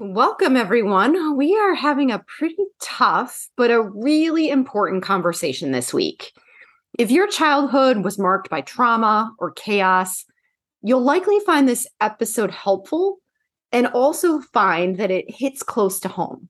Welcome, everyone. We are having a pretty tough, but a really important conversation this week. If your childhood was marked by trauma or chaos, you'll likely find this episode helpful and also find that it hits close to home.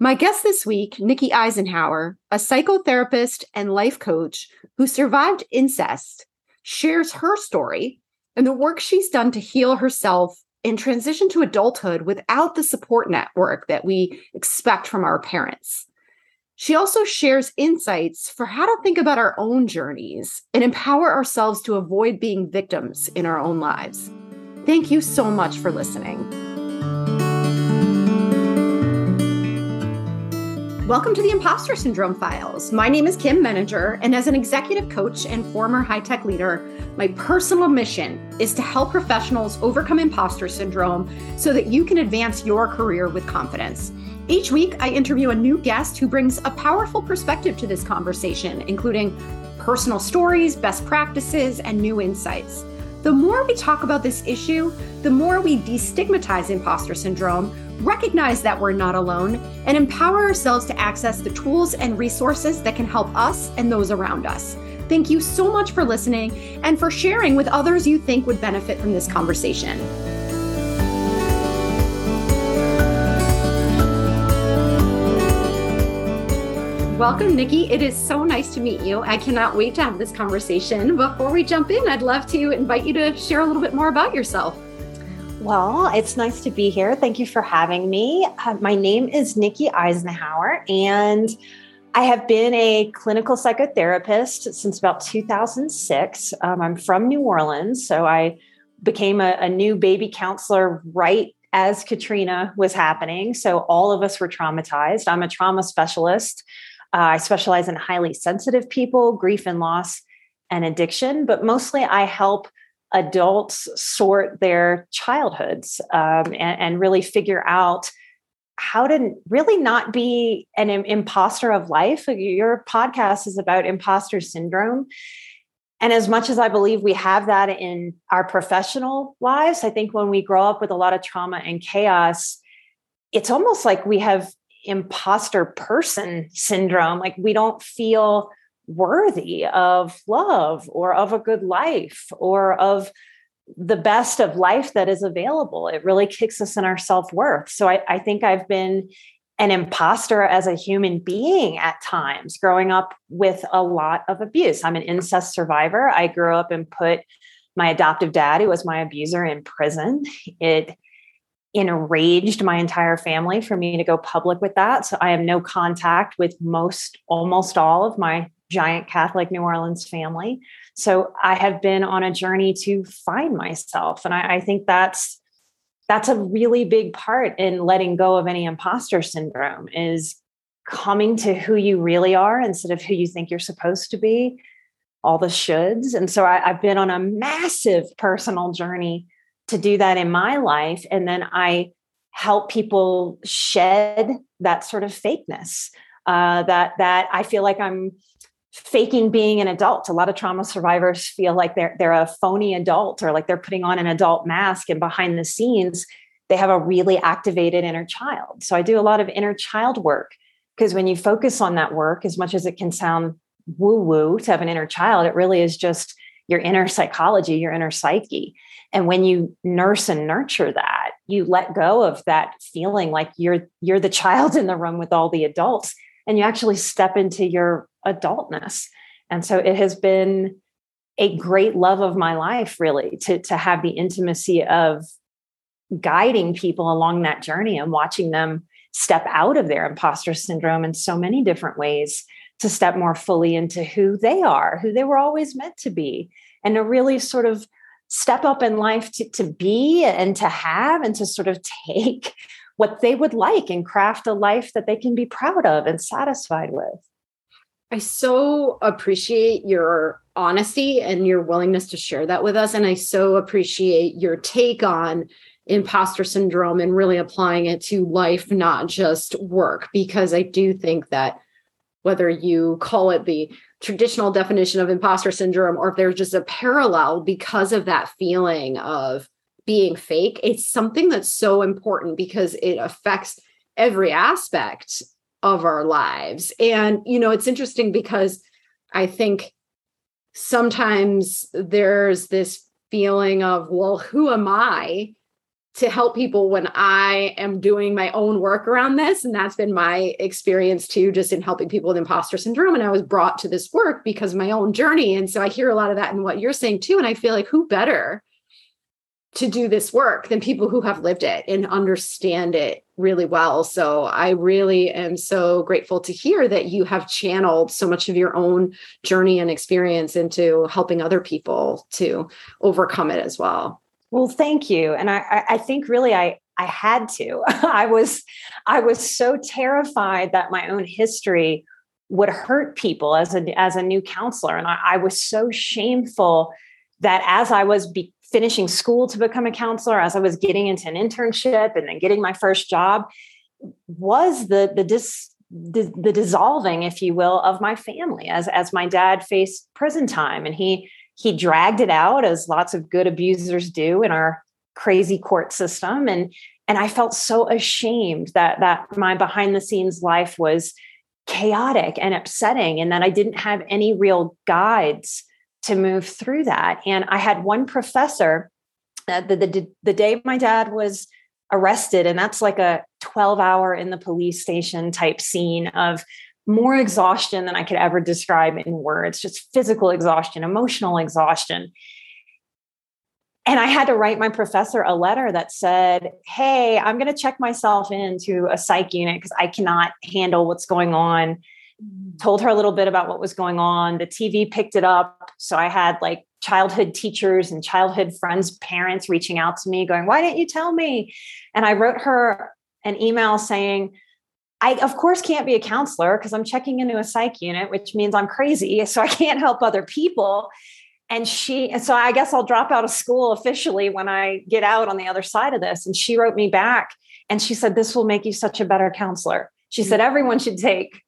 My guest this week, Nikki Eisenhauer, a psychotherapist and life coach who survived incest, shares her story and the work she's done to heal herself and transition to adulthood without the support network that we expect from our parents. She also shares insights for how to think about our own journeys and empower ourselves to avoid being victims in our own lives. Thank you so much for listening. Welcome to the Imposter Syndrome Files. My name is Kim Meninger, and as an executive coach and former high tech leader, my personal mission is to help professionals overcome imposter syndrome so that you can advance your career with confidence. Each week, I interview a new guest who brings a powerful perspective to this conversation, including personal stories, best practices, and new insights. The more we talk about this issue, the more we destigmatize imposter syndrome recognize that we're not alone, and empower ourselves to access the tools and resources that can help us and those around us. Thank you so much for listening and for sharing with others you think would benefit from this conversation. Welcome, Nikki. It is so nice to meet you. I cannot wait to have this conversation. Before we jump in, I'd love to invite you to share a little bit more about yourself. Well, it's nice to be here. Thank you for having me. Uh, my name is Nikki Eisenhauer, and I have been a clinical psychotherapist since about 2006. Um, I'm from New Orleans, so I became a, a new baby counselor right as Katrina was happening. So all of us were traumatized. I'm a trauma specialist. Uh, I specialize in highly sensitive people, grief and loss, and addiction, but mostly I help adults sort their childhoods um, and, and, really figure out how to really not be an imposter of life. Your podcast is about imposter syndrome. And as much as I believe we have that in our professional lives, I think when we grow up with a lot of trauma and chaos, it's almost like we have imposter person syndrome. Like we don't feel worthy of love or of a good life or of the best of life that is available. It really kicks us in our self worth. So I, I, think I've been an imposter as a human being at times, growing up with a lot of abuse. I'm an incest survivor. I grew up and put my adoptive dad, who was my abuser, in prison. It enraged my entire family for me to go public with that. So I have no contact with most, almost all of my giant Catholic New Orleans family. So I have been on a journey to find myself. And I, I think that's that's a really big part in letting go of any imposter syndrome is coming to who you really are instead of who you think you're supposed to be all the shoulds and so I, have been on a massive personal journey to do that in my life and then i help people shed that sort of fakeness uh, that that i feel like i'm faking being an adult. A lot of trauma survivors feel like they're they're a phony adult or like they're putting on an adult mask and behind the scenes they have a really activated inner child. So I do a lot of inner child work because when you focus on that work as much as it can sound woo woo to have an inner child, it really is just your inner psychology, your inner psyche. And when you nurse and nurture that, you let go of that feeling like you're you're the child in the room with all the adults and you actually step into your adultness. And so it has been a great love of my life, really, to, to have the intimacy of guiding people along that journey and watching them step out of their imposter syndrome in so many different ways to step more fully into who they are, who they were always meant to be, and to really sort of step up in life to, to be and to have and to sort of take what they would like and craft a life that they can be proud of and satisfied with. I so appreciate your honesty and your willingness to share that with us. And I so appreciate your take on imposter syndrome and really applying it to life, not just work, because I do think that whether you call it the traditional definition of imposter syndrome or if there's just a parallel because of that feeling of being fake. It's something that's so important because it affects every aspect of our lives. And, you know, it's interesting because I think sometimes there's this feeling of, well, who am I to help people when I am doing my own work around this? And that's been my experience too, just in helping people with imposter syndrome. And I was brought to this work because of my own journey. And so I hear a lot of that in what you're saying too. And I feel like who better to do this work than people who have lived it and understand it really well. So I really am so grateful to hear that you have channeled so much of your own journey and experience into helping other people to overcome it as well. Well, thank you. And I, I think really I, I had to. I was I was so terrified that my own history would hurt people as a as a new counselor. And I, I was so shameful that as I was be, finishing school to become a counselor, as I was getting into an internship and then getting my first job, was the the dis the, the dissolving, if you will, of my family as as my dad faced prison time. And he he dragged it out as lots of good abusers do in our crazy court system. And and I felt so ashamed that that my behind the scenes life was chaotic and upsetting and that I didn't have any real guides to move through that. And I had one professor uh, the, the, the day my dad was arrested, and that's like a 12 hour in the police station type scene of more exhaustion than I could ever describe in words, just physical exhaustion, emotional exhaustion. And I had to write my professor a letter that said, Hey, I'm going to check myself into a psych unit because I cannot handle what's going on told her a little bit about what was going on. The TV picked it up. So I had like childhood teachers and childhood friends, parents reaching out to me, going, Why didn't you tell me? And I wrote her an email saying, I, of course, can't be a counselor because I'm checking into a psych unit, which means I'm crazy. So I can't help other people. And she, and so I guess I'll drop out of school officially when I get out on the other side of this. And she wrote me back and she said, This will make you such a better counselor. She said, mm. Everyone should take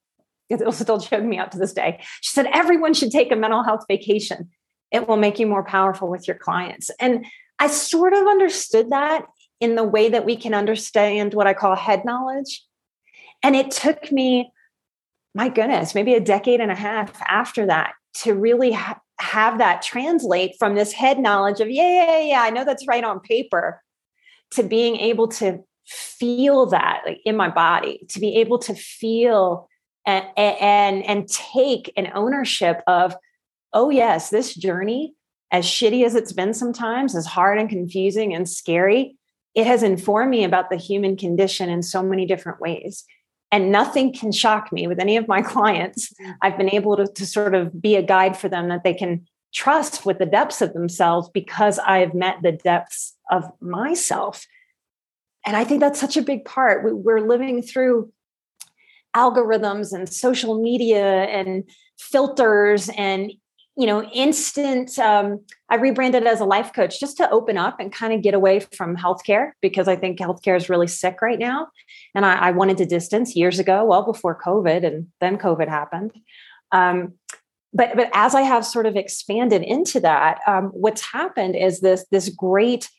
it'll still choke me up to this day. She said, everyone should take a mental health vacation. It will make you more powerful with your clients. And I sort of understood that in the way that we can understand what I call head knowledge. And it took me, my goodness, maybe a decade and a half after that to really ha- have that translate from this head knowledge of, yeah, yeah, yeah, I know that's right on paper, to being able to feel that like in my body, to be able to feel and and and take an ownership of oh yes this journey as shitty as it's been sometimes as hard and confusing and scary it has informed me about the human condition in so many different ways. And nothing can shock me with any of my clients. Mm. i've been able to, to sort of be a guide for them that they can trust with the depths of themselves because i've met the depths of myself. And i think that's such a big part. We're living through algorithms and social media and filters and you know instant um, i rebranded as a life coach just to open up and kind of get away from healthcare because i think healthcare is really sick right now. And I, I wanted to distance years ago well before covid and then covid happened. Um, but but as i have sort of expanded into that um, what's happened is this this great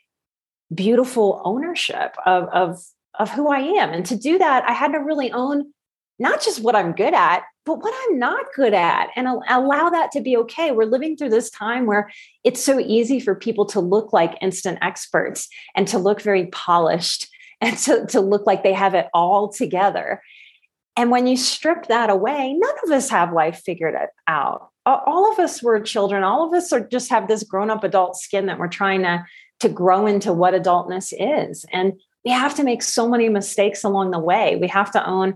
beautiful ownership of of of who i am. And to do that i had to really own not just what I'm good at, but what I'm not good at, and allow that to be okay. We're living through this time where it's so easy for people to look like instant experts and to look very polished and to, to look like they have it all together. And when you strip that away, none of us have life figured out. All of us were children. All of us are just have this grown up adult skin that we're trying to, to grow into what adultness is. And we have to make so many mistakes along the way. We have to own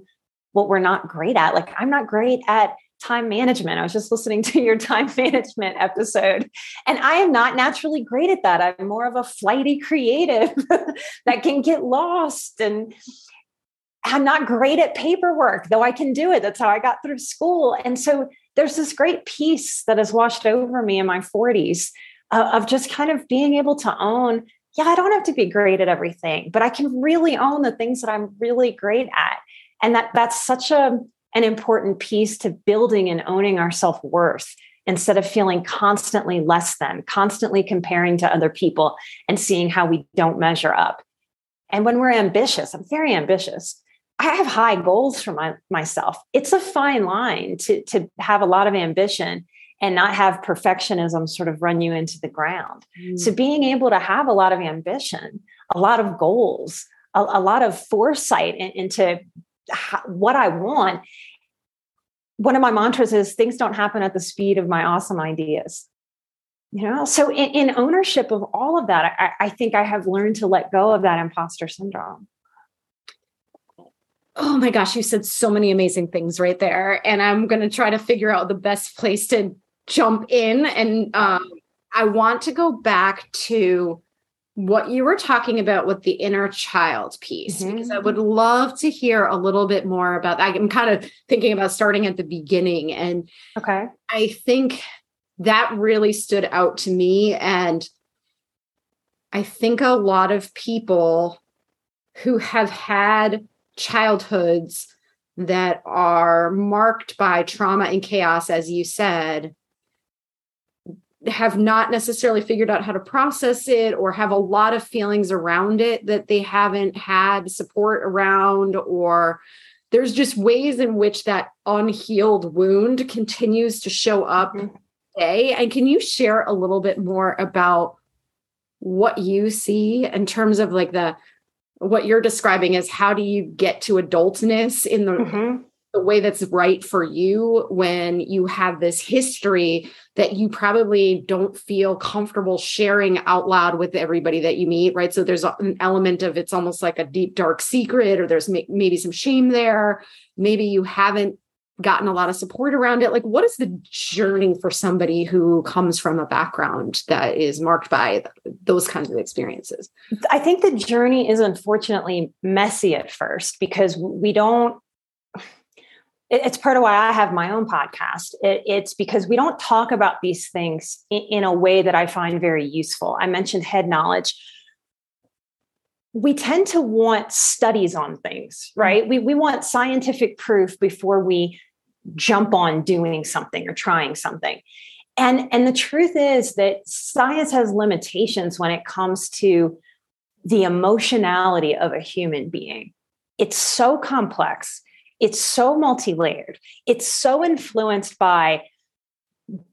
what we're not great at. Like I'm not great at time management. I was just listening to your time management episode, and I am not naturally great at that. I'm more of a flighty creative that can get lost and I'm not great at paperwork, though I can do it. That's how I got through school. And so there's this great peace that has washed over me in my 40s uh, of just kind of being able to own yeah, I don't have to be great at everything, but I can really own the things that I'm really great at and that that's such a an important piece to building and owning our self-worth instead of feeling constantly less than, constantly comparing to other people and seeing how we don't measure up. And when we're ambitious, I'm very ambitious. I have high goals for my, myself. It's a fine line to, to have a lot of ambition and not have perfectionism sort of run you into the ground. Mm. So, being able to have a lot of ambition, a lot of goals, a, a lot of foresight in, into what I want. One of my mantras is things don't happen at the speed of my awesome ideas. You know, so in, in ownership of all of that, I, I think I have learned to let go of that imposter syndrome. Oh my gosh, you said so many amazing things right there. And I'm going to try to figure out the best place to jump in. And um, I want to go back to what you were talking about with the inner child piece mm-hmm. because I would love to hear a little bit more about that. I'm kind of thinking about starting at the beginning and okay. I think that really stood out to me and I think a lot of people who have had childhoods that are marked by trauma and chaos as you said have not necessarily figured out how to process it or have a lot of feelings around it that they haven't had support around or there's just ways in which that unhealed wound continues to show up mm-hmm. today and can you share a little bit more about what you see in terms of like the what you're describing is how do you get to adultness in the mm-hmm the way that's right for you when you have this history that you probably don't feel comfortable sharing out loud with everybody that you meet right? So there's an element of it's almost like a deep dark secret or there's maybe some shame there. Maybe you haven't gotten a lot of support around it. Like what is the journey for somebody who comes from a background that is marked by those kinds of experiences? I think the journey is unfortunately messy at first because we don't it's part of why I have my own podcast. It, it's because we don't talk about these things in, in a way that I find very useful. I mentioned head knowledge. We tend to want studies on things, mm-hmm. right? We, we want scientific proof before we jump on doing something or trying something. And, and the truth is that science has limitations when it comes to the emotionality of a human being. It's so complex it's so multi-layered. It's so influenced by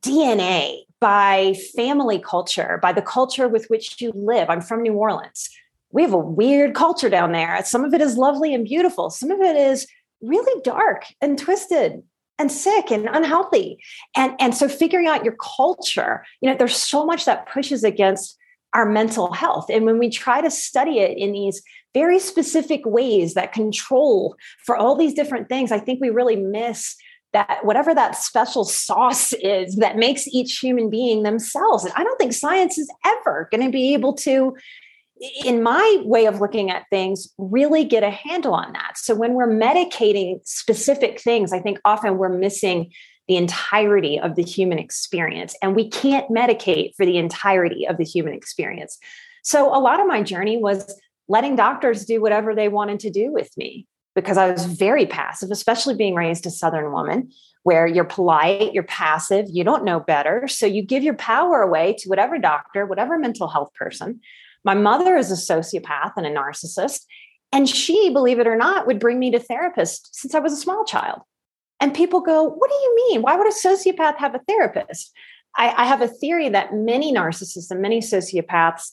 dna by family culture by the culture with which you live. I'm from new orleans. We have a weird culture down there. Some of it is lovely and beautiful. Some of it is really dark and twisted and sick and unhealthy. And and so figuring out your culture you know there's so much that pushes against our mental health. And when we try to study it in these very specific ways that control for all these different things, I think we really miss that whatever that special sauce is that makes each human being themselves. I don't think science is ever going to be able to, in my way of looking at things, really get a handle on that. So when we're medicating specific things, I think often we're missing the entirety of the human experience. And we can't medicate for the entirety of the human experience. So a lot of my journey was letting doctors do whatever they wanted to do with me because I was very passive, especially being raised a Southern woman where you're polite, you're passive, you don't know better. So you give your power away to whatever doctor, whatever mental health person. My mother is a sociopath and a narcissist. And she, believe it or not, would bring me to therapists since I was a small child. And people go, What do you mean? Why would a sociopath have a therapist? I, I have a theory that many narcissists and many sociopaths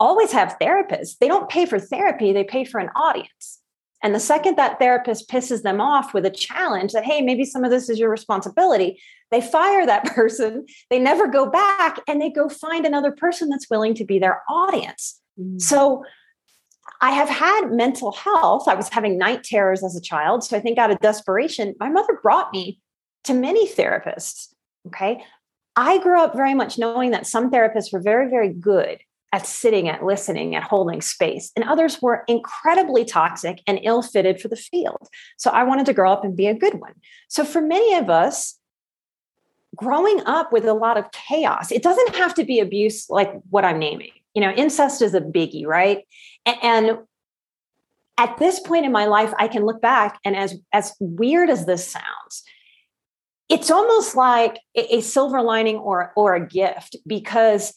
always have therapists. They don't pay for therapy, they pay for an audience. And the second that therapist pisses them off with a challenge that, hey, maybe some of this is your responsibility, they fire that person. They never go back and they go find another person that's willing to be their audience. Mm. So I have had mental health. I was having night terrors as a child. So I think out of desperation, my mother brought me to many therapists. Okay. I grew up very much knowing that some therapists were very, very good at sitting, at listening, at holding space. And others were incredibly toxic and ill fitted for the field. So I wanted to grow up and be a good one. So for many of us, growing up with a lot of chaos, it doesn't have to be abuse like what I'm naming. You know, incest is a biggie, right? And at this point in my life, I can look back and as, as weird as this sounds, it's almost like a, silver lining or or a gift because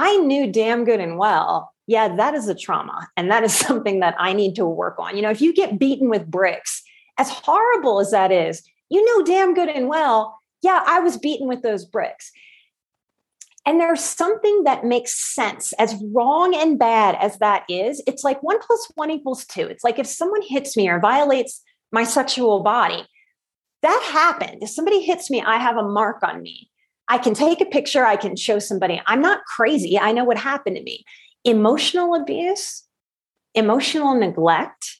I knew damn good and well, yeah, that is a trauma and that is something that I need to work on. You know, if you get beaten with bricks, as horrible as that is, you know damn good and well, yeah, I was beaten with those bricks. And there's something that makes sense, as wrong and bad as that is. It's like one plus one equals two. It's like if someone hits me or violates my sexual body, that happened. If somebody hits me, I have a mark on me. I can take a picture, I can show somebody. I'm not crazy. I know what happened to me. Emotional abuse, emotional neglect,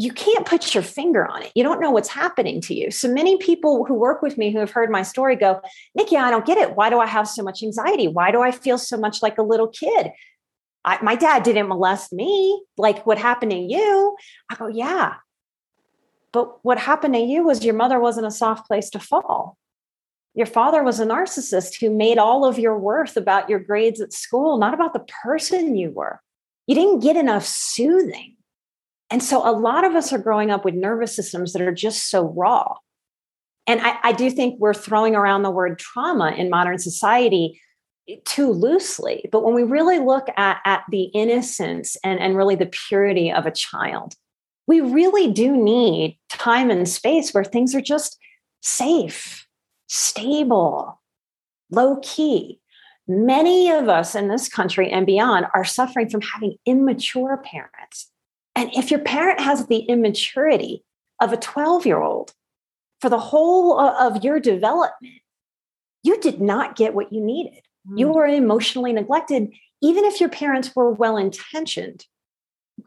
you can't put your finger on it. You don't know what's happening to you. So many people who work with me who have heard my story go, Nikki, I don't get it. Why do I have so much anxiety? Why do I feel so much like a little kid? I, my dad didn't molest me like what happened to you. I go, yeah. But what happened to you was your mother wasn't a soft place to fall. Your father was a narcissist who made all of your worth about your grades at school, not about the person you were. You didn't get enough soothing and so a lot of us are growing up with nervous systems that are just so raw. And I, I, do think we're throwing around the word trauma in modern society too loosely. But when we really look at, at the innocence and, and really the purity of a child, we really do need time and space where things are just safe, stable, low key. Many of us in this country and beyond are suffering from having immature parents and if your parent has the immaturity of a 12 year old for the whole of your development, you did not get what you needed. Mm. You were emotionally neglected, even if your parents were well intentioned.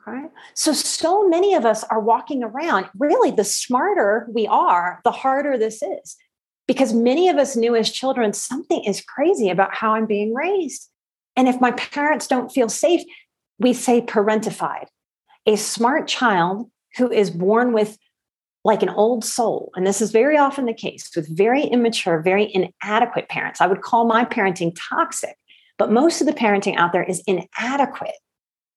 Okay. So, so many of us are walking around. Really, the smarter we are, the harder this is. Because many of us knew as children, something is crazy about how I'm being raised. And if my parents don't feel safe, we say parentified a smart child who is born with like an old soul, and this is very often the case with very immature, very inadequate parents. I would call my parenting toxic, but most of the parenting out there is inadequate,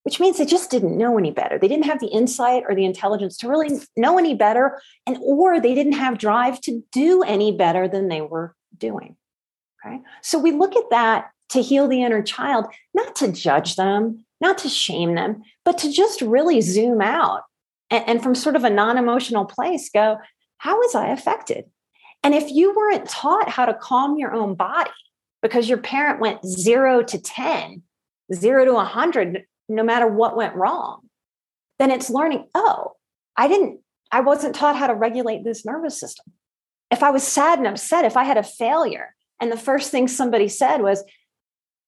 which means they just didn't know any better. They didn't have the insight or the intelligence to really know any better, and or they didn't have drive to do any better than they were doing. Okay. So we look at that to heal the inner child, not to judge them, not to shame them, but to just really zoom out and, and from sort of a non emotional place go, how was I affected? And if you weren't taught how to calm your own body because your parent went zero to 10, zero to 100, no matter what went wrong, then it's learning, oh, I didn't, I wasn't taught how to regulate this nervous system. If I was sad and upset, if I had a failure, and the first thing somebody said was,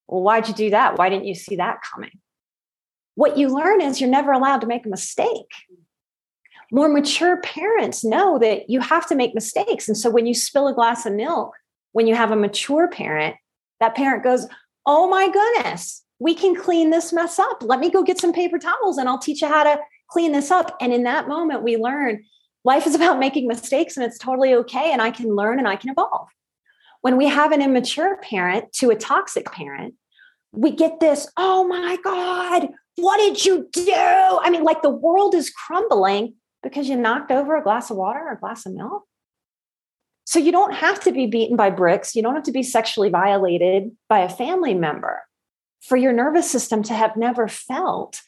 well, why'd you do that? Why didn't you see that coming? what you learn is you're never allowed to make a mistake. More mature parents know that you have to make mistakes. And so when you spill a glass of milk, when you have a mature parent, that parent goes, Oh my goodness, we can clean this mess up. Let me go get some paper towels and I'll teach you how to clean this up. And in that moment, we learn life is about making mistakes and it's totally okay. And I can learn and I can evolve. When we have an immature parent to a toxic parent, we get this, oh my God, what did you do? I mean, like the world is crumbling because you knocked over a glass of water or a glass of milk. So you don't have to be beaten by bricks. You don't have to be sexually violated by a family member for your nervous system to have never felt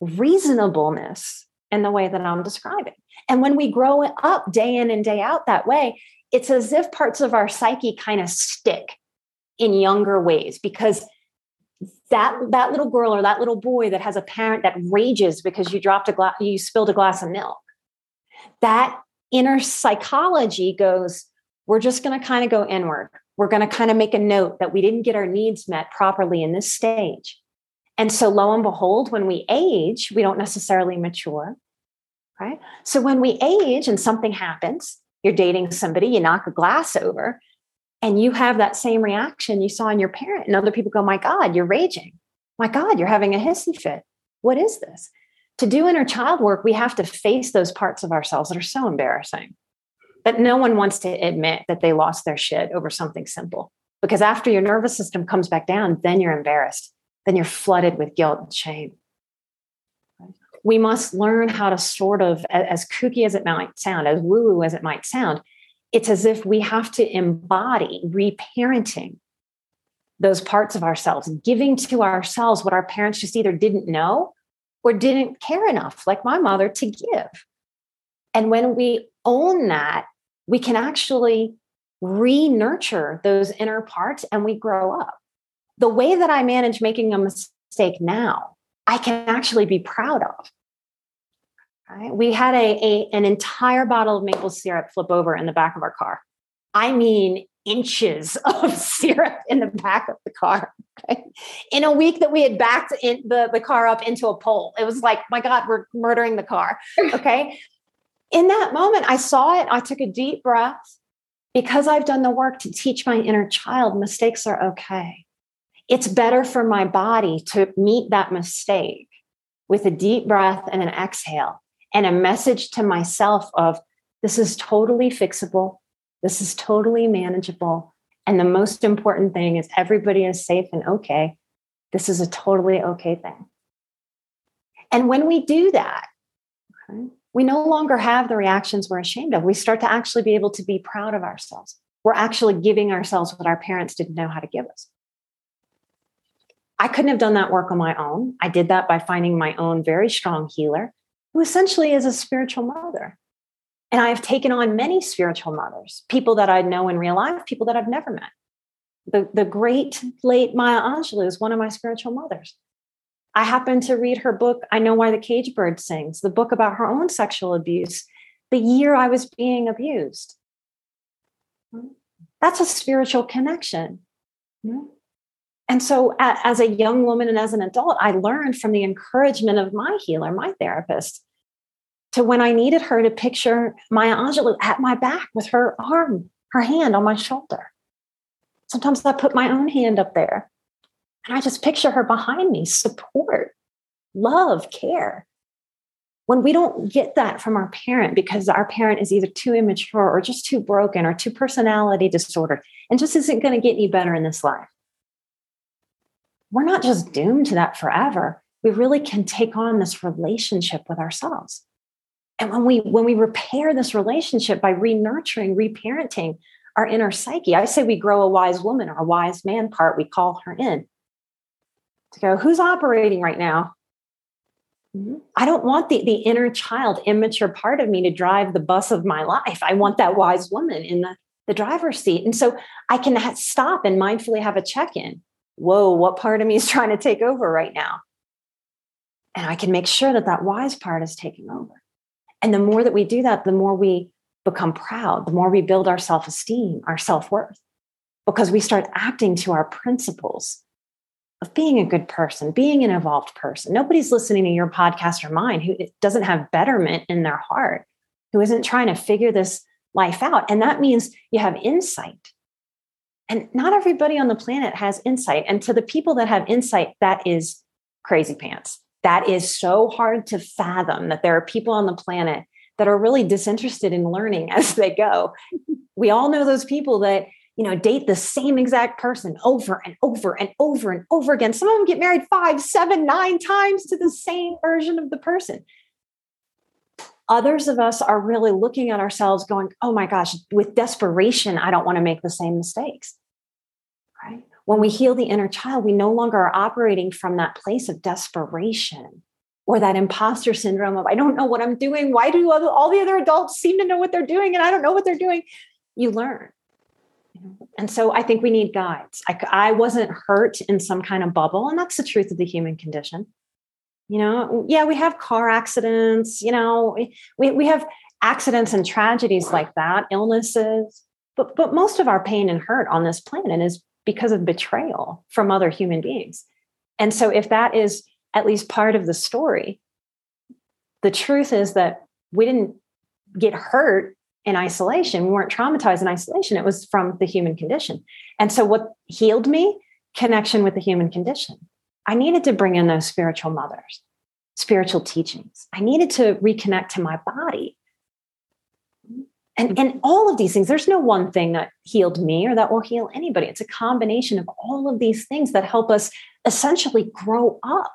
reasonableness in the way that I'm describing. And when we grow up day in and day out that way, it's as if parts of our psyche kind of stick in younger ways because that that little girl or that little boy that has a parent that rages because you dropped a glass you spilled a glass of milk that inner psychology goes we're just going to kind of go inward we're going to kind of make a note that we didn't get our needs met properly in this stage. And so lo and behold when we age we don't necessarily mature right? So when we age and something happens you're dating somebody you knock a glass over and you have that same reaction you saw in your parent and other people go my god you're raging. My god you're having a hissy fit. What is this? To do inner child work we have to face those parts of ourselves that are so embarrassing but no one wants to admit that they lost their shit over something simple. Because after your nervous system comes back down then you're embarrassed. Then you're flooded with guilt and shame. We must learn how to sort of as kooky as it might sound as woo woo as it might sound it's as if we have to embody reparenting those parts of ourselves, giving to ourselves what our parents just either didn't know or didn't care enough, like my mother, to give. And when we own that, we can actually re nurture those inner parts and we grow up. The way that I manage making a mistake now, I can actually be proud of. Right? We had a, a, an entire bottle of maple syrup flip over in the back of our car. I mean, inches of syrup in the back of the car. Okay? In a week that we had backed in the, the car up into a pole, it was like, my God, we're murdering the car. Okay. In that moment, I saw it. I took a deep breath. Because I've done the work to teach my inner child, mistakes are okay. It's better for my body to meet that mistake with a deep breath and an exhale and a message to myself of this is totally fixable. This is totally manageable. And the most important thing is everybody is safe and okay. This is a totally okay thing. And when we do that, okay, we no longer have the reactions we're ashamed of. We start to actually be able to be proud of ourselves. We're actually giving ourselves what our parents didn't know how to give us. I couldn't have done that work on my own. I did that by finding my own very strong healer who essentially is a spiritual mother. And I have taken on many spiritual mothers, people that I know in real life, people that I've never met. The, the great late Maya Angelou is one of my spiritual mothers. I happened to read her book, I Know Why the Cage Bird Sings, the book about her own sexual abuse, the year I was being abused. That's a spiritual connection. And so, as a young woman and as an adult, I learned from the encouragement of my healer, my therapist, to when I needed her to picture Maya Angelou at my back with her arm, her hand on my shoulder. Sometimes I put my own hand up there and I just picture her behind me, support, love, care. When we don't get that from our parent because our parent is either too immature or just too broken or too personality disordered and just isn't going to get any better in this life, we're not just doomed to that forever. We really can take on this relationship with ourselves. And when we when we repair this relationship by re-nurturing, reparenting our inner psyche, I say we grow a wise woman, our wise man part, we call her in to go, who's operating right now? Mm-hmm. I don't want the, the inner child, immature part of me to drive the bus of my life. I want that wise woman in the, the driver's seat. And so I can ha- stop and mindfully have a check in. Whoa, what part of me is trying to take over right now? And I can make sure that that wise part is taking over. And the more that we do that, the more we become proud, the more we build our self esteem, our self worth, because we start acting to our principles of being a good person, being an evolved person. Nobody's listening to your podcast or mine who doesn't have betterment in their heart, who isn't trying to figure this life out. And that means you have insight. And not everybody on the planet has insight. And to the people that have insight, that is crazy pants. That is so hard to fathom that there are people on the planet that are really disinterested in learning as they go. We all know those people that you know, date the same exact person over and over and over and over again. Some of them get married five, seven, nine times to the same version of the person. Others of us are really looking at ourselves going, oh my gosh, with desperation, I don't want to make the same mistakes. Right? When we heal the inner child, we no longer are operating from that place of desperation or that imposter syndrome of, I don't know what I'm doing. Why do all the other adults seem to know what they're doing and I don't know what they're doing? You learn and so I think we need guides. I, I wasn't hurt in some kind of bubble, and that's the truth of the human condition. You know, yeah, we have car accidents, you know, we, we have accidents and tragedies like that, illnesses, but, but most of our pain and hurt on this planet is because of betrayal from other human beings. And so, if that is at least part of the story, the truth is that we didn't get hurt in isolation. We weren't traumatized in isolation. It was from the human condition. And so, what healed me? Connection with the human condition. I needed to bring in those spiritual mothers, spiritual teachings. I needed to reconnect to my body. And, and all of these things, there's no one thing that healed me or that will heal anybody. It's a combination of all of these things that help us essentially grow up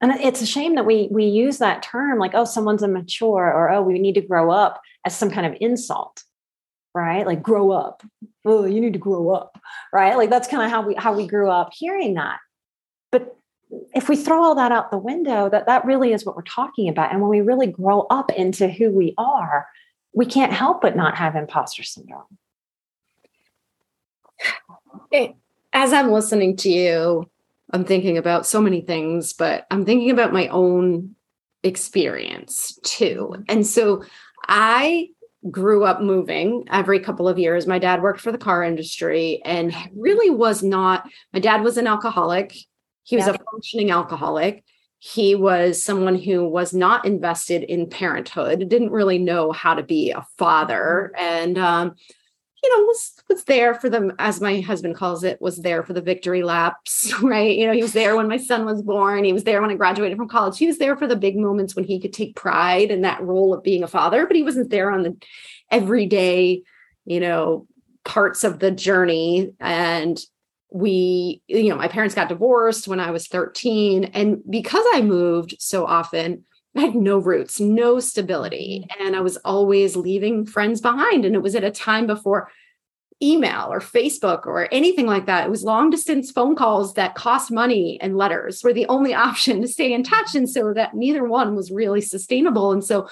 and it's a shame that we we use that term like oh someone's immature or oh we need to grow up as some kind of insult right? Like grow up. Oh you need to grow up right? Like that's kind of how we how we grew up hearing that. But if we throw all that out the window that that really is what we're talking about. And when we really grow up into who we are we can't help but not have imposter syndrome. As i'm listening to you i'm thinking about so many things but i'm thinking about my own experience too. And so i grew up moving every couple of years. My dad worked for the car industry and really was not my dad was an alcoholic. He was a functioning alcoholic. He was someone who was not invested in parenthood, didn't really know how to be a father, mm-hmm. and um, you know was was there for them, as my husband calls it, was there for the victory laps, right? You know, he was there when my son was born. He was there when I graduated from college. He was there for the big moments when he could take pride in that role of being a father, but he wasn't there on the everyday, you know, parts of the journey. And we you know my parents got divorced when i was 13 and because i moved so often i had no roots no stability mm-hmm. and i was always leaving friends behind and it was at a time before email or facebook or anything like that it was long distance phone calls that cost money and letters were the only option to stay in touch and so that neither one was really sustainable and so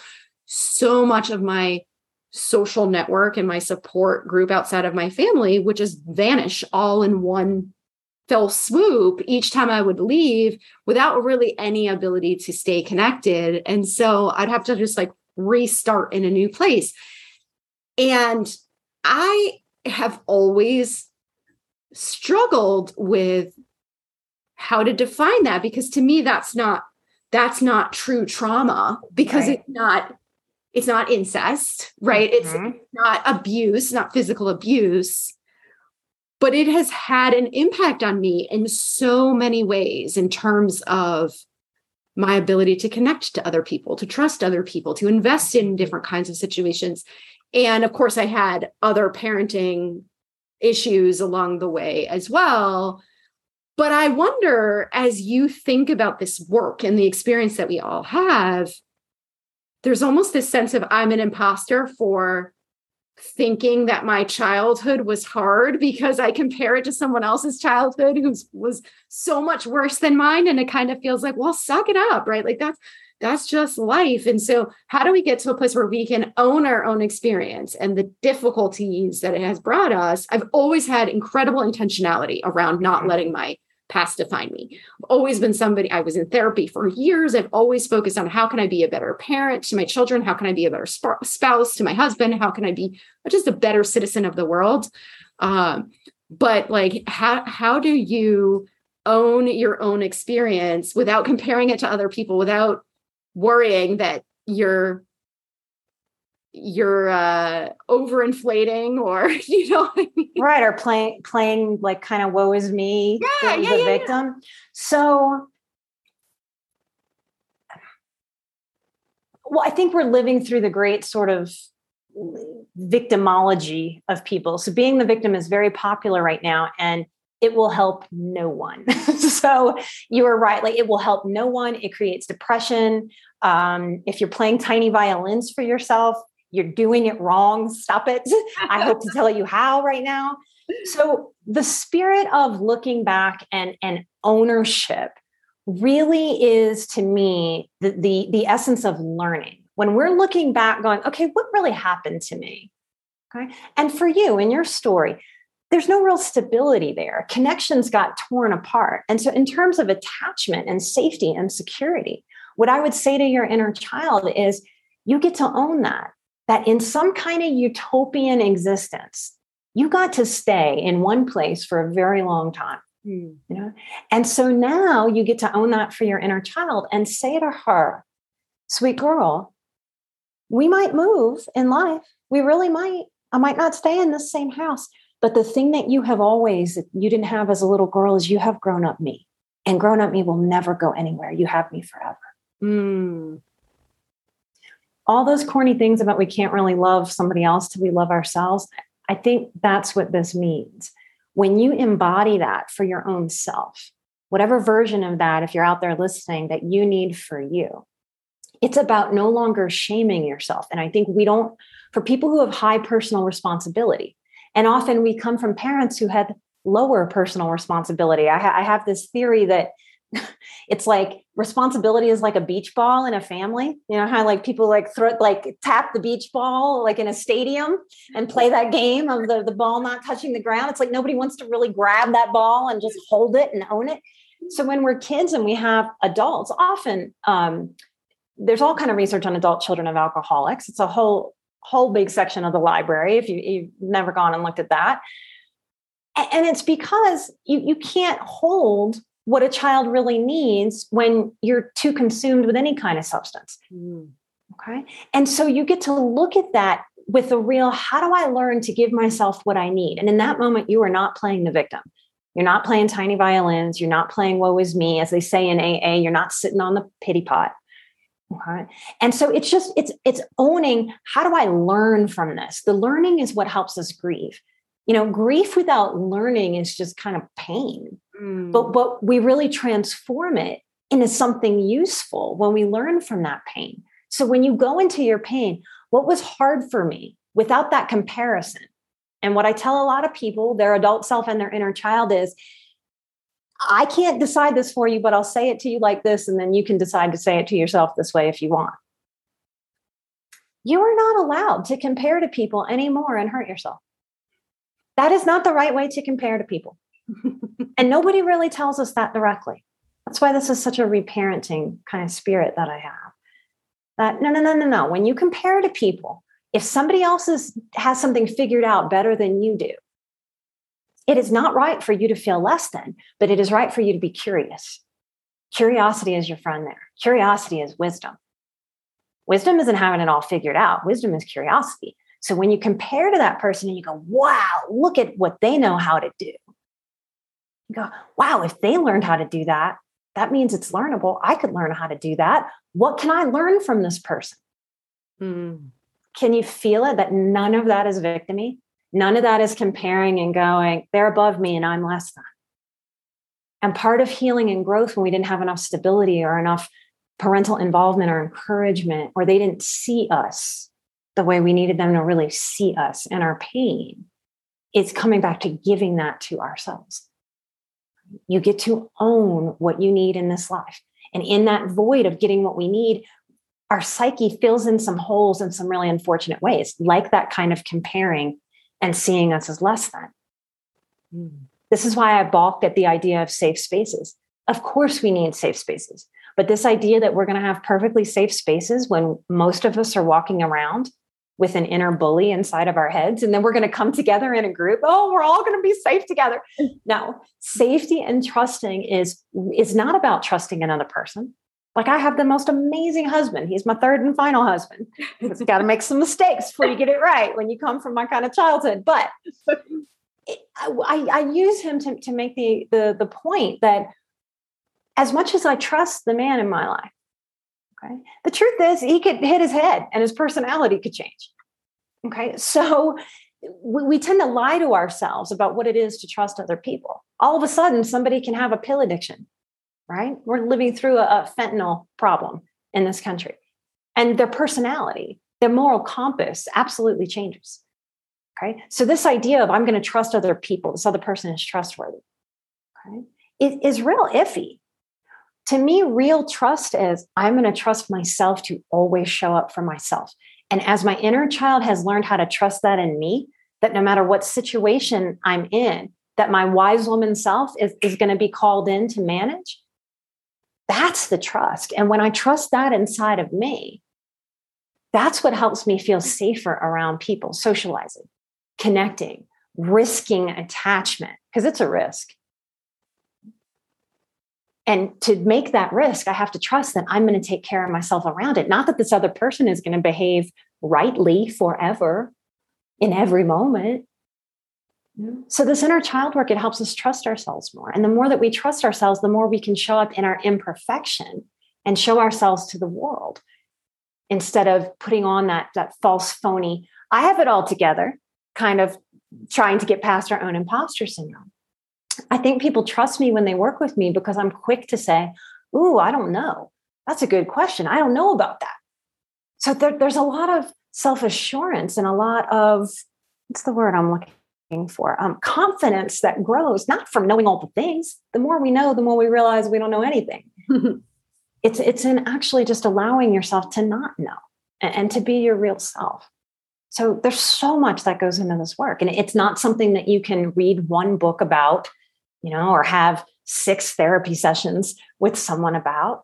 so much of my social network and my support group outside of my family would just vanish all in one fell swoop each time I would leave without really any ability to stay connected. And so I'd have to just like restart in a new place. And I have always struggled with how to define that because to me that's not that's not true trauma because right. it's not it's not incest, right? Mm-hmm. It's not abuse, not physical abuse, but it has had an impact on me in so many ways in terms of my ability to connect to other people, to trust other people, to invest in different kinds of situations. And of course, I had other parenting issues along the way as well. But I wonder, as you think about this work and the experience that we all have, there's almost this sense of I'm an imposter for thinking that my childhood was hard because I compare it to someone else's childhood who was so much worse than mine. And it kind of feels like, well, suck it up, right? Like that's that's just life. And so, how do we get to a place where we can own our own experience and the difficulties that it has brought us? I've always had incredible intentionality around not mm-hmm. letting my past define me. I've always been somebody, I was in therapy for years. I've always focused on how can I be a better parent to my children? How can I be a better sp- spouse to my husband? How can I be just a better citizen of the world? Um, but like, how, how do you own your own experience without comparing it to other people, without worrying that you're you're uh overinflating or you know I mean? right or playing playing like kind of woe is me yeah, the, yeah, the yeah, victim. Yeah. so well i think we're living through the great sort of victimology of people. So being the victim is very popular right now and it will help no one. So you are right like it will help no one. It creates depression. Um, if you're playing tiny violins for yourself you're doing it wrong. Stop it. I hope to tell you how right now. So the spirit of looking back and, and ownership really is to me the, the, the essence of learning. When we're looking back, going, okay, what really happened to me? Okay. And for you in your story, there's no real stability there. Connections got torn apart. And so, in terms of attachment and safety and security, what I would say to your inner child is you get to own that that in some kind of utopian existence, you got to stay in one place for a very long time. Mm. You know? And so now you get to own that for your inner child and say to her, sweet girl, we might move in life. We really might. I might not stay in the same house. But the thing that you have always, that you didn't have as a little girl, is you have grown up me. And grown up me will never go anywhere. You have me forever. Mm all those corny things about we can't really love somebody else till we love ourselves. I think that's what this means. When you embody that for your own self, whatever version of that, if you're out there listening, that you need for you, It's about no longer shaming yourself. And I think we don't, for people who have high personal responsibility, and often we come from parents who had lower personal responsibility. I, ha- I have this theory that it's like responsibility is like a beach ball in a family. You know how like people like throw like tap the beach ball like in a stadium and play that game of the, the ball not touching the ground. It's like nobody wants to really grab that ball and just hold it and own it. So when we're kids and we have adults, often um, there's all kind of research on adult children of alcoholics. It's a whole whole big section of the library if you, you've never gone and looked at that. And it's because you, you can't hold what a child really needs when you're too consumed with any kind of substance. Mm. Okay. And so you get to look at that with a real how do I learn to give myself what I need? And in that moment, you are not playing the victim. You're not playing tiny violins. You're not playing woe is me, as they say in AA. You're not sitting on the pity pot. Okay. And so it's just, it's, it's owning how do I learn from this? The learning is what helps us grieve. You know, grief without learning is just kind of pain. Mm. But but we really transform it into something useful when we learn from that pain. So when you go into your pain, what was hard for me without that comparison? And what I tell a lot of people, their adult self and their inner child is I can't decide this for you, but I'll say it to you like this, and then you can decide to say it to yourself this way if you want. You are not allowed to compare to people anymore and hurt yourself. That is not the right way to compare to people. and nobody really tells us that directly. That's why this is such a reparenting kind of spirit that I have. That no, no, no, no, no. When you compare to people, if somebody else is, has something figured out better than you do, it is not right for you to feel less than, but it is right for you to be curious. Curiosity is your friend there. Curiosity is wisdom. Wisdom isn't having it all figured out. Wisdom is curiosity. So when you compare to that person and you go, wow, look at what they know how to do, you go, wow, if they learned how to do that, that means it's learnable. I could learn how to do that. What can I learn from this person? Mm. Can you feel it that none of that is victimy? None of that is comparing and going, they're above me and I'm less than. And part of healing and growth when we didn't have enough stability or enough parental involvement or encouragement, or they didn't see us the way we needed them to really see us and our pain, it's coming back to giving that to ourselves. You get to own what you need in this life. And in that void of getting what we need, our psyche fills in some holes in some really unfortunate ways, like that kind of comparing and seeing us as less than. Mm. This is why I balk at the idea of safe spaces. Of course, we need safe spaces. But this idea that we're going to have perfectly safe spaces when most of us are walking around with an inner bully inside of our heads and then we're going to come together in a group oh we're all going to be safe together. No safety and trusting is is not about trusting another person. Like i have the most amazing husband. He's my third and final husband. He's got to make some mistakes before you get it right when you come from my kind of childhood but it, I, I use him to, to make the, the the point that as much as i trust the man in my life Okay. The truth is, he could hit his head and his personality could change. Okay. So we, we tend to lie to ourselves about what it is to trust other people. All of a sudden, somebody can have a pill addiction, right? We're living through a, a fentanyl problem in this country. And their personality, their moral compass absolutely changes. Okay. So this idea of I'm going to trust other people, this other person is trustworthy, okay, it is real iffy to me, real trust is I'm going to trust myself to always show up for myself. And as my inner child has learned how to trust that in me, that no matter what situation I'm in, that my wise woman self is, is going to be called in to manage, that's the trust. And when I trust that inside of me, that's what helps me feel safer around people, socializing, connecting, risking attachment, because it's a risk. And to make that risk, I have to trust that I'm going to take care of myself around it. Not that this other person is going to behave rightly forever in every moment. So, this inner child work, it helps us trust ourselves more. And the more that we trust ourselves, the more we can show up in our imperfection and show ourselves to the world instead of putting on that, that false, phony, I have it all together, kind of trying to get past our own imposter syndrome. I think people trust me when they work with me because I'm quick to say, Ooh, I don't know. That's a good question. I don't know about that. So there, there's a lot of self assurance and a lot of, what's the word I'm looking for? Um, confidence that grows, not from knowing all the things. The more we know, the more we realize we don't know anything. it's, it's in actually just allowing yourself to not know and, and to be your real self. So there's so much that goes into this work. And it's not something that you can read one book about, you know, or have six therapy sessions with someone about.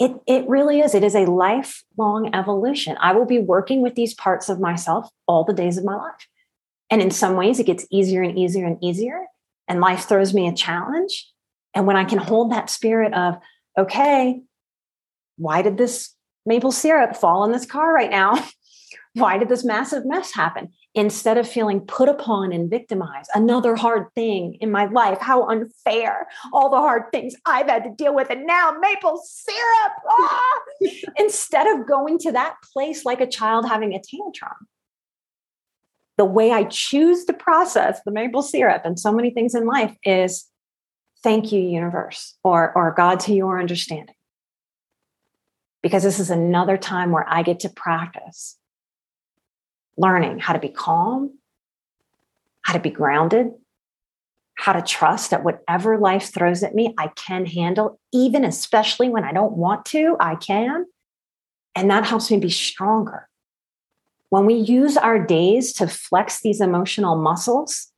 It, it really is. It is a lifelong evolution. I will be working with these parts of myself all the days of my life. And in some ways, it gets easier and easier and easier. And life throws me a challenge. And when I can hold that spirit of, okay, why did this maple syrup fall in this car right now? Why did this massive mess happen? Instead of feeling put upon and victimized, another hard thing in my life. How unfair. All the hard things I've had to deal with, and now maple syrup. Ah! Instead of going to that place like a child having a tantrum, the way I choose to process the maple syrup and so many things in life is thank you, universe, or, or God to your understanding. Because this is another time where I get to practice learning how to be calm, how to be grounded, how to trust that whatever life throws at me, I can handle, even especially when I don't want to, I can. And that helps me be stronger. When we use our days to flex these emotional muscles,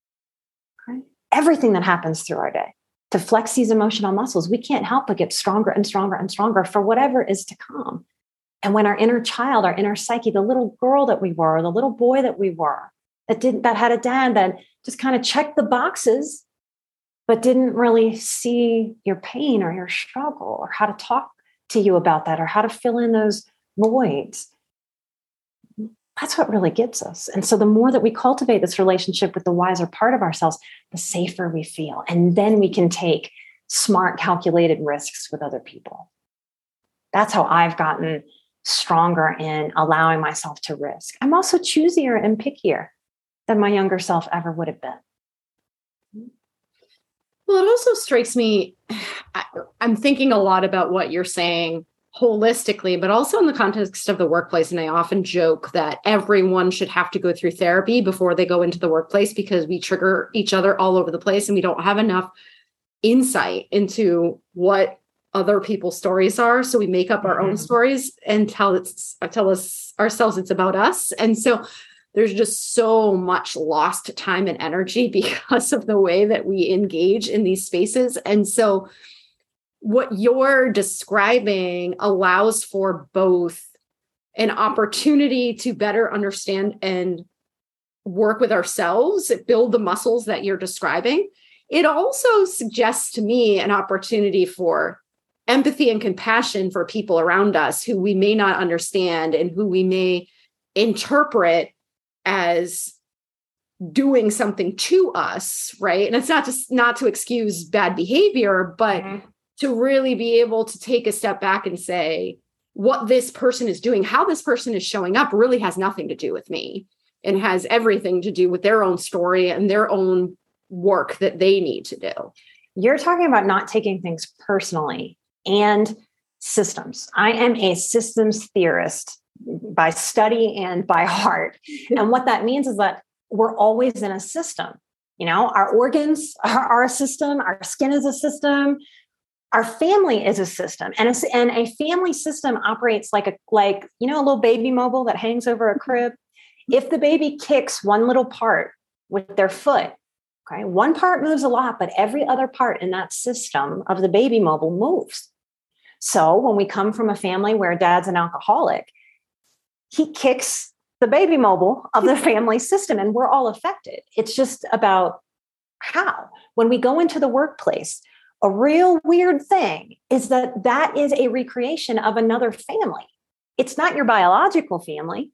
everything that happens through our day, to flex these emotional muscles, we can't help but get stronger and stronger and stronger for whatever is to come. And when our inner child, our inner psyche, the little girl that we were, the little boy that we were, that didn't that had a dad that just kind of checked the boxes, but didn't really see your pain or your struggle or how to talk to you about that or how to fill in those voids. That's what really gets us. And so the more that we cultivate this relationship with the wiser part of ourselves, the safer we feel. And then we can take smart, calculated risks with other people. That's how I've gotten stronger in allowing myself to risk. I'm also choosier and pickier than my younger self ever would have been. Well, it also strikes me, I, am thinking a lot about what you're saying holistically, but also in the context of the workplace. And I often joke that everyone should have to go through therapy before they go into the workplace because we trigger each other all over the place and we don't have enough insight into what other people's stories are. So we make up our own mm-hmm. stories and tell it's tell us ourselves it's about us. And so there's just so much lost time and energy because of the way that we engage in these spaces. And so what you're describing allows for both an opportunity to better understand and work with ourselves build the muscles that you're describing. It also suggests to me an opportunity for empathy and compassion for people around us who we may not understand and who we may interpret as doing something to us right? And it's not just not to excuse bad behavior but mm-hmm. to really be able to take a step back and say what this person is doing how this person is showing up really has nothing to do with me. And has everything to do with their own story and their own work that they need to do. You're talking about not taking things personally and systems. I am a systems theorist by study and by heart. And what that means is that we're always in a system. You know, our organs are, are a system, our skin is a system, our family is a system. And a, and a family system operates like a like, you know, a little baby mobile that hangs over a mm-hmm. crib. If the baby kicks one little part with their foot, okay, one part moves a lot, but every other part in that system of the baby mobile moves. So when we come from a family where dad's an alcoholic, he kicks the baby mobile of the family system and we're all affected. It's just about how. When we go into the workplace, a real weird thing is that that is a recreation of another family. It's not your biological family,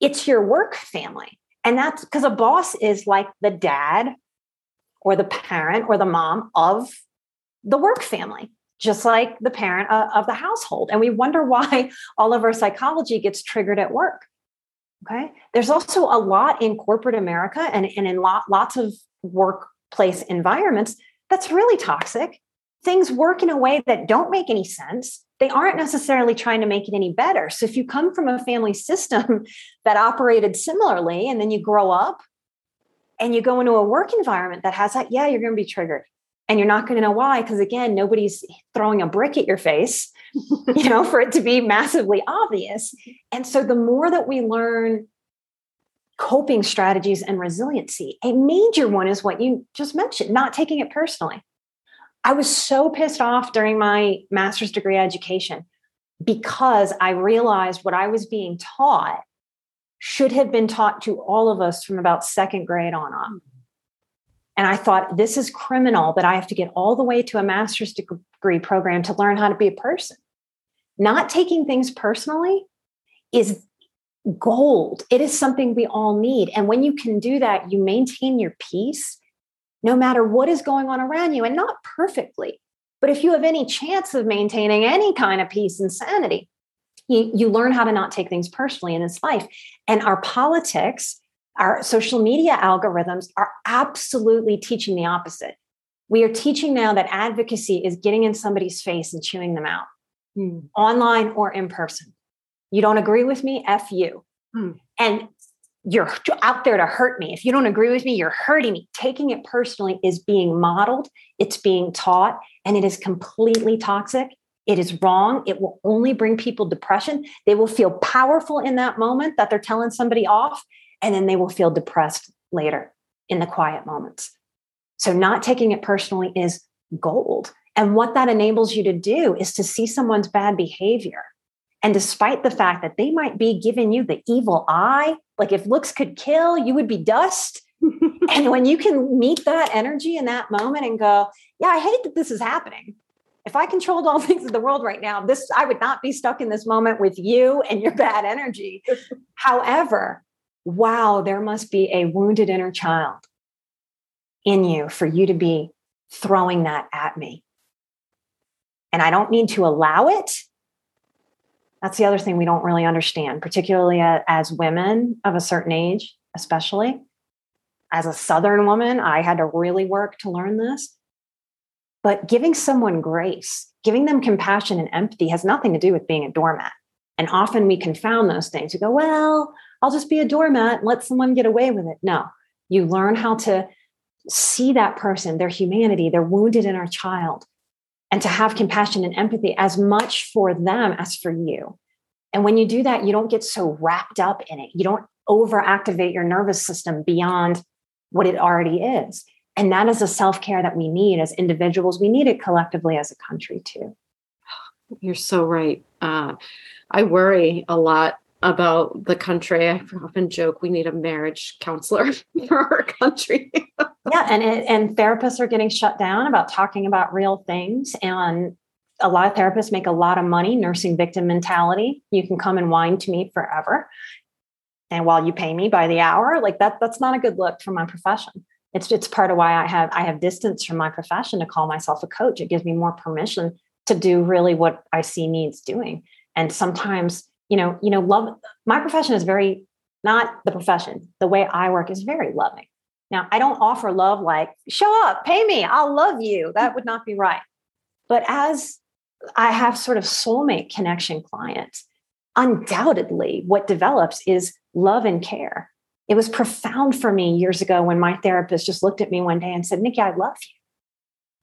it's your work family. And that's because a boss is like the dad or the parent or the mom of the work family just like the parent uh, of the household. And we wonder why all of our psychology gets triggered at work. Okay. There's also a lot in corporate America and, and in lot, lots of workplace environments that's really toxic. Things work in a way that don't make any sense. they aren't necessarily trying to make it any better. So if you come from a family system that operated similarly, and then you grow up and you go into a work environment that has that, yeah, you're going to be triggered. And you're not going to know why, because again, nobody's throwing a brick at your face, you know, for it to be massively obvious. And so the more that we learn coping strategies and resiliency, a major one is what you just mentioned, not taking it personally. I was so pissed off during my master's degree education because I realized what I was being taught should have been taught to all of us from about second grade on up. And I thought, this is criminal that I have to get all the way to a master's degree program to learn how to be a person. Not taking things personally is gold. It is something we all need. And when you can do that, you maintain your peace no matter what is going on around you and not perfectly. But if you have any chance of maintaining any kind of peace and sanity, you, you learn how to not take things personally in this life. And our politics, our social media algorithms are absolutely teaching the opposite. We are teaching now that advocacy is getting in somebody's face and chewing them out, hmm. online or in person. You don't agree with me? F you. Hmm. And you're out there to hurt me. If you don't agree with me, you're hurting me. Taking it personally is being modeled, it's being taught, and it is completely toxic. It is wrong. It will only bring people depression. They will feel powerful in that moment that they're telling somebody off, and then they will feel depressed later in the quiet moments. So, not taking it personally is gold. And what that enables you to do is to see someone's bad behavior and despite the fact that they might be giving you the evil eye, like if looks could kill, you would be dust. and when you can meet that energy in that moment and go, yeah, I hate that this is happening. If I controlled all things in the world right now, this I would not be stuck in this moment with you and your bad energy. However, wow, there must be a wounded inner child in you for you to be throwing that at me. And I don't need to allow it. That's the other thing we don't really understand, particularly as women of a certain age, especially. As a Southern woman, I had to really work to learn this. But giving someone grace, giving them compassion and empathy has nothing to do with being a doormat. And often we confound those things. We go, well, I'll just be a doormat and let someone get away with it. No, you learn how to see that person, their humanity, their wounded inner child, and to have compassion and empathy as much for them as for you. And when you do that, you don't get so wrapped up in it. You don't overactivate your nervous system beyond what it already is. And that is a self care that we need as individuals. We need it collectively as a country too. You're so right. Uh, I worry a lot about the country. I often joke we need a marriage counselor for our country. yeah, and and therapists are getting shut down about talking about real things and a lot of therapists make a lot of money nursing victim mentality. You can come and whine to me forever. And while you pay me by the hour, like that that's not a good look for my profession. It's it's part of why I have I have distance from my profession to call myself a coach. It gives me more permission to do really what I see needs doing. And sometimes you know, you know, love my profession is very not the profession. The way I work is very loving. Now, I don't offer love like, show up, pay me, I'll love you. That would not be right. But as I have sort of soulmate connection clients, undoubtedly what develops is love and care. It was profound for me years ago when my therapist just looked at me one day and said, Nikki, I love you.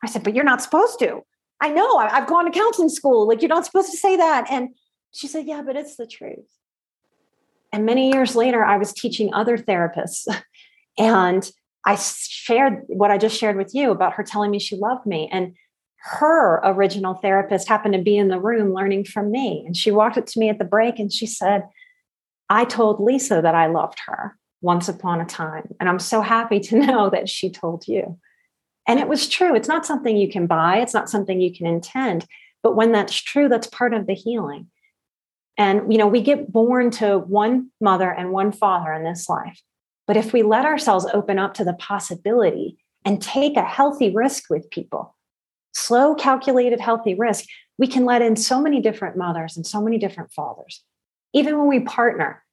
I said, but you're not supposed to. I know, I've gone to counseling school. Like, you're not supposed to say that. And she said, Yeah, but it's the truth. And many years later, I was teaching other therapists. And I shared what I just shared with you about her telling me she loved me. And her original therapist happened to be in the room learning from me. And she walked up to me at the break and she said, I told Lisa that I loved her once upon a time. And I'm so happy to know that she told you. And it was true. It's not something you can buy, it's not something you can intend. But when that's true, that's part of the healing. And, you know, we get born to one mother and one father in this life. But if we let ourselves open up to the possibility and take a healthy risk with people, slow, calculated, healthy risk, we can let in so many different mothers and so many different fathers. Even when we partner,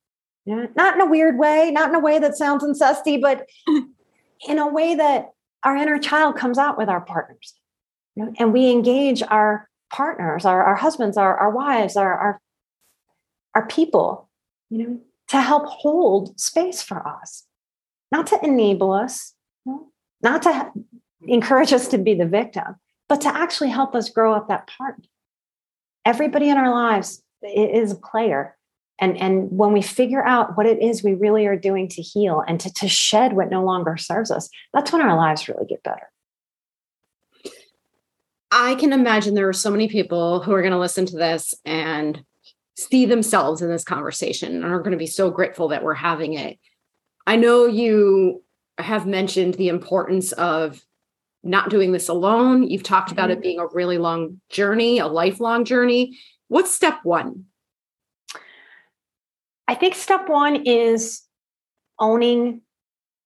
you know, not in a weird way, not in a way that sounds incesty, but in a way that our inner child comes out with our partners. You know, and we engage our partners, our, our husbands, our, our wives, our, our, our people, you know, to help hold space for us, not to enable us, you know, not to encourage us to be the victim, but to actually help us grow up that part. Everybody in our lives is a player. And, and when we figure out what it is we really are doing to heal and to, to shed what no longer serves us, that's when our lives really get better. I can imagine there are so many people who are going to listen to this and see themselves in this conversation and are going to be so grateful that we're having it. I know you have mentioned the importance of not doing this alone. You've talked about it mm-hmm. being a really long journey, a lifelong journey. What's step one? I think step one is owning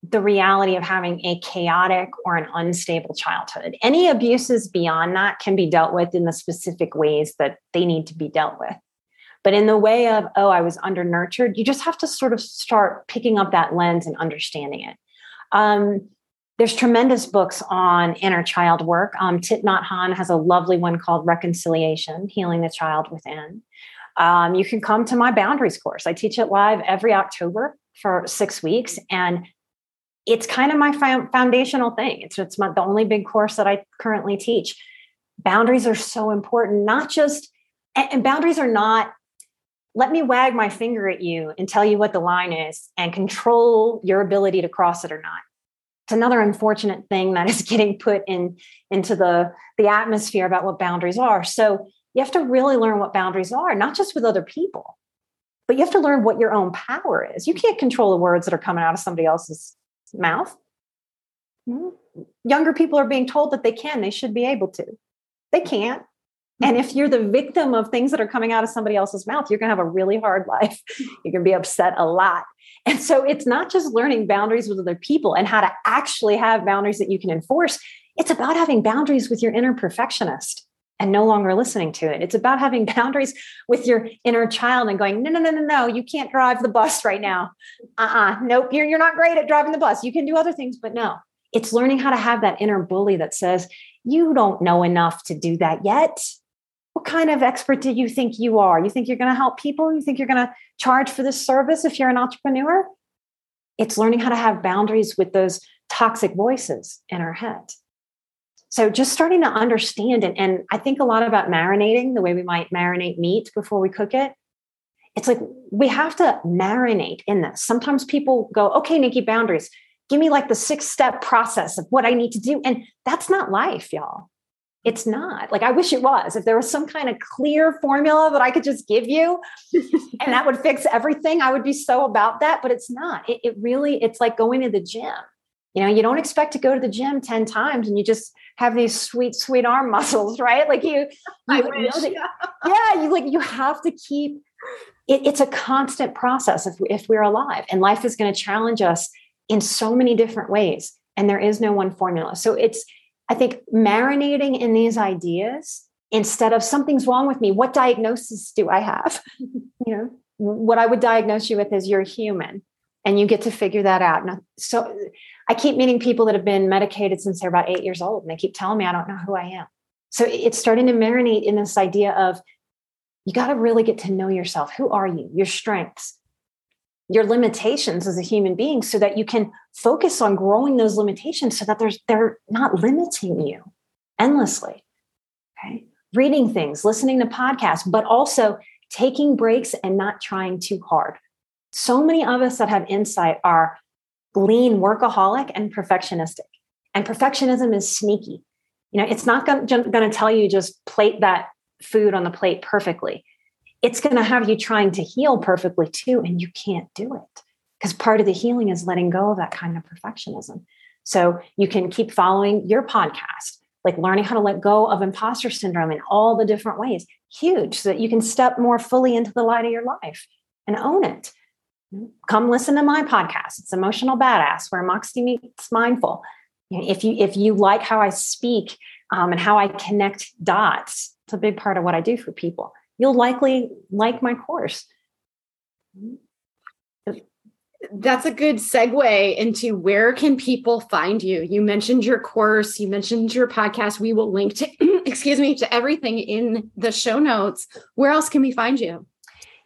the reality of having a chaotic or an unstable childhood. Any abuses beyond that can be dealt with in the specific ways that they need to be dealt with. But in the way of, oh, I was undernurtured, you just have to sort of start picking up that lens and understanding it. Um, there's tremendous books on inner child work. Um, Hanh has a lovely one called Reconciliation Healing the Child Within. Um, you can come to my boundaries course. I teach it live every October for six weeks. And it's kind of my foundational thing. It's, it's my, the only big course that I currently teach. Boundaries are so important, not just, and boundaries are not, let me wag my finger at you and tell you what the line is and control your ability to cross it or not. It's another unfortunate thing that is getting put in into the, the atmosphere about what boundaries are. So you have to really learn what boundaries are, not just with other people, but you have to learn what your own power is. You can't control the words that are coming out of somebody else's mouth. Hmm? Younger people are being told that they can, they should be able to. They can't. And mm-hmm. if you're the victim of things that are coming out of somebody else's mouth, you're going to have a really hard life. You're going to be upset a lot. And so it's not just learning boundaries with other people and how to actually have boundaries that you can enforce. It's about having boundaries with your inner perfectionist and no longer listening to it. It's about having boundaries with your inner child and going, no, no, no, no, no, you can't drive the bus right now. Uh-uh. Nope, you're, you're not great at driving the bus. You can do other things, but no. It's learning how to have that inner bully that says, you don't know enough to do that yet. What kind of expert do you think you are? You think you're going to help people? You think you're going to charge for this service if you're an entrepreneur? It's learning how to have boundaries with those toxic voices in our head. So just starting to understand it. And I think a lot about marinating, the way we might marinate meat before we cook it. It's like we have to marinate in this. Sometimes people go, okay, Nikki, boundaries. Give me like the six step process of what I need to do. And that's not life, y'all. It's not. Like I wish it was. If there was some kind of clear formula that I could just give you and that would fix everything, I would be so about that. But it's not. It, it really, it's like going to the gym. You know, you don't expect to go to the gym 10 times and you just have these sweet, sweet arm muscles, right? Like you, you know that, yeah, you like you have to keep it, it's a constant process if, if we're alive and life is going to challenge us in so many different ways and there is no one formula so it's i think marinating in these ideas instead of something's wrong with me what diagnosis do i have you know what i would diagnose you with is you're human and you get to figure that out so I keep meeting people that have been medicated since they're about eight years old, and they keep telling me I don't know who I am. So it's starting to marinate in this idea of you got to really get to know yourself. Who are you? Your strengths, your limitations as a human being, so that you can focus on growing those limitations so that there's they're not limiting you endlessly. Okay. Reading things, listening to podcasts, but also taking breaks and not trying too hard. So many of us that have insight are lean workaholic and perfectionistic. And perfectionism is sneaky. You know, it's not going to tell you just plate that food on the plate perfectly. It's going to have you trying to heal perfectly too, and you can't do it because part of the healing is letting go of that kind of perfectionism. So you can keep following your podcast, like learning how to let go of imposter syndrome in all the different ways. Huge, so that you can step more fully into the light of your life and own it come listen to my podcast. It's Emotional Badass, where Moxie meets Mindful. If you if you like how I speak um, and how I connect dots, it's a big part of what I do for people. You'll likely like my course. That's a good segue into where can people find you? You mentioned your course, you mentioned your podcast. We will link to excuse me, to everything in the show notes. Where else can we find you?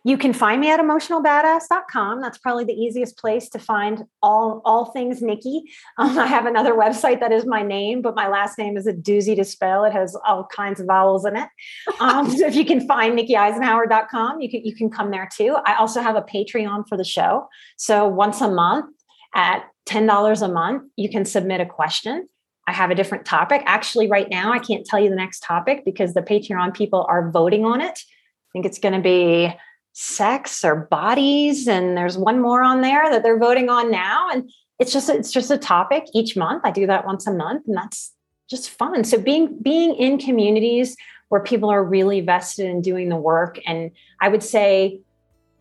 You can find me at emotionalbadass.com. That's probably the easiest place to find all, all things Nikki. Um, I have another website that is my name, but my last name is a doozy to spell. It has all kinds of vowels in it. Um, so if you can find nikkieisenhauer.com, you can, you can come there too. I also have a Patreon for the show. So once a month at $10 a month, you can submit a question. I have a different topic. Actually, right now, I can't tell you the next topic because the Patreon people are voting on it. I think it's going to be sex or bodies and there's one more on there that they're voting on now and it's just it's just a topic each month. I do that once a month and that's just fun. So being being in communities where people are really vested in doing the work and i would say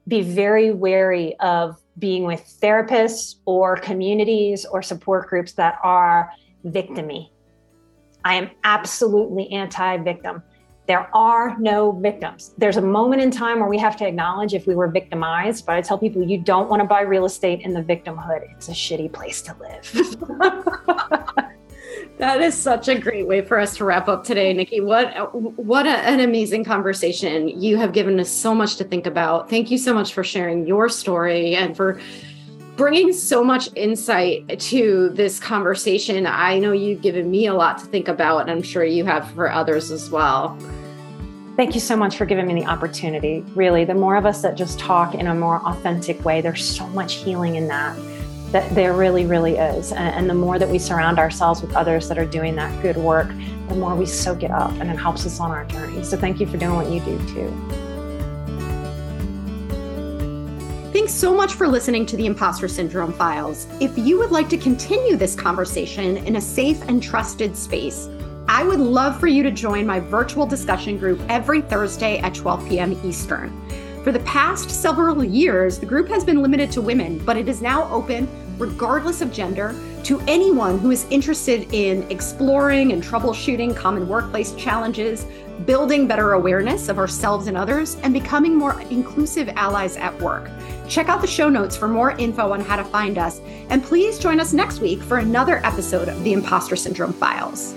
be very wary of being with therapists or communities or support groups that are victimy. I am absolutely anti-victim there are no victims. There's a moment in time where we have to acknowledge if we were victimized, but I tell people you don't want to buy real estate in the victimhood. It's a shitty place to live. that is such a great way for us to wrap up today, Nikki. What what a, an amazing conversation. You have given us so much to think about. Thank you so much for sharing your story and for bringing so much insight to this conversation. I know you've given me a lot to think about, and I'm sure you have for others as well. Thank you so much for giving me the opportunity. Really, the more of us that just talk in a more authentic way, there's so much healing in that. That there really, really is. And, the more that we surround ourselves with others that are doing that good work, the more we soak it up and it helps us on our journey. So thank you for doing what you do too. Thanks so much for listening to the Imposter Syndrome Files. If you would like to continue this conversation in a safe and trusted space, I would love for you to join my virtual discussion group every Thursday at 12 p.m. Eastern. For the past several years, the group has been limited to women, but it is now open, regardless of gender, to anyone who is interested in exploring and troubleshooting common workplace challenges, building better awareness of ourselves and others, and becoming more inclusive allies at work. Check out the show notes for more info on how to find us, and please join us next week for another episode of the Imposter Syndrome Files.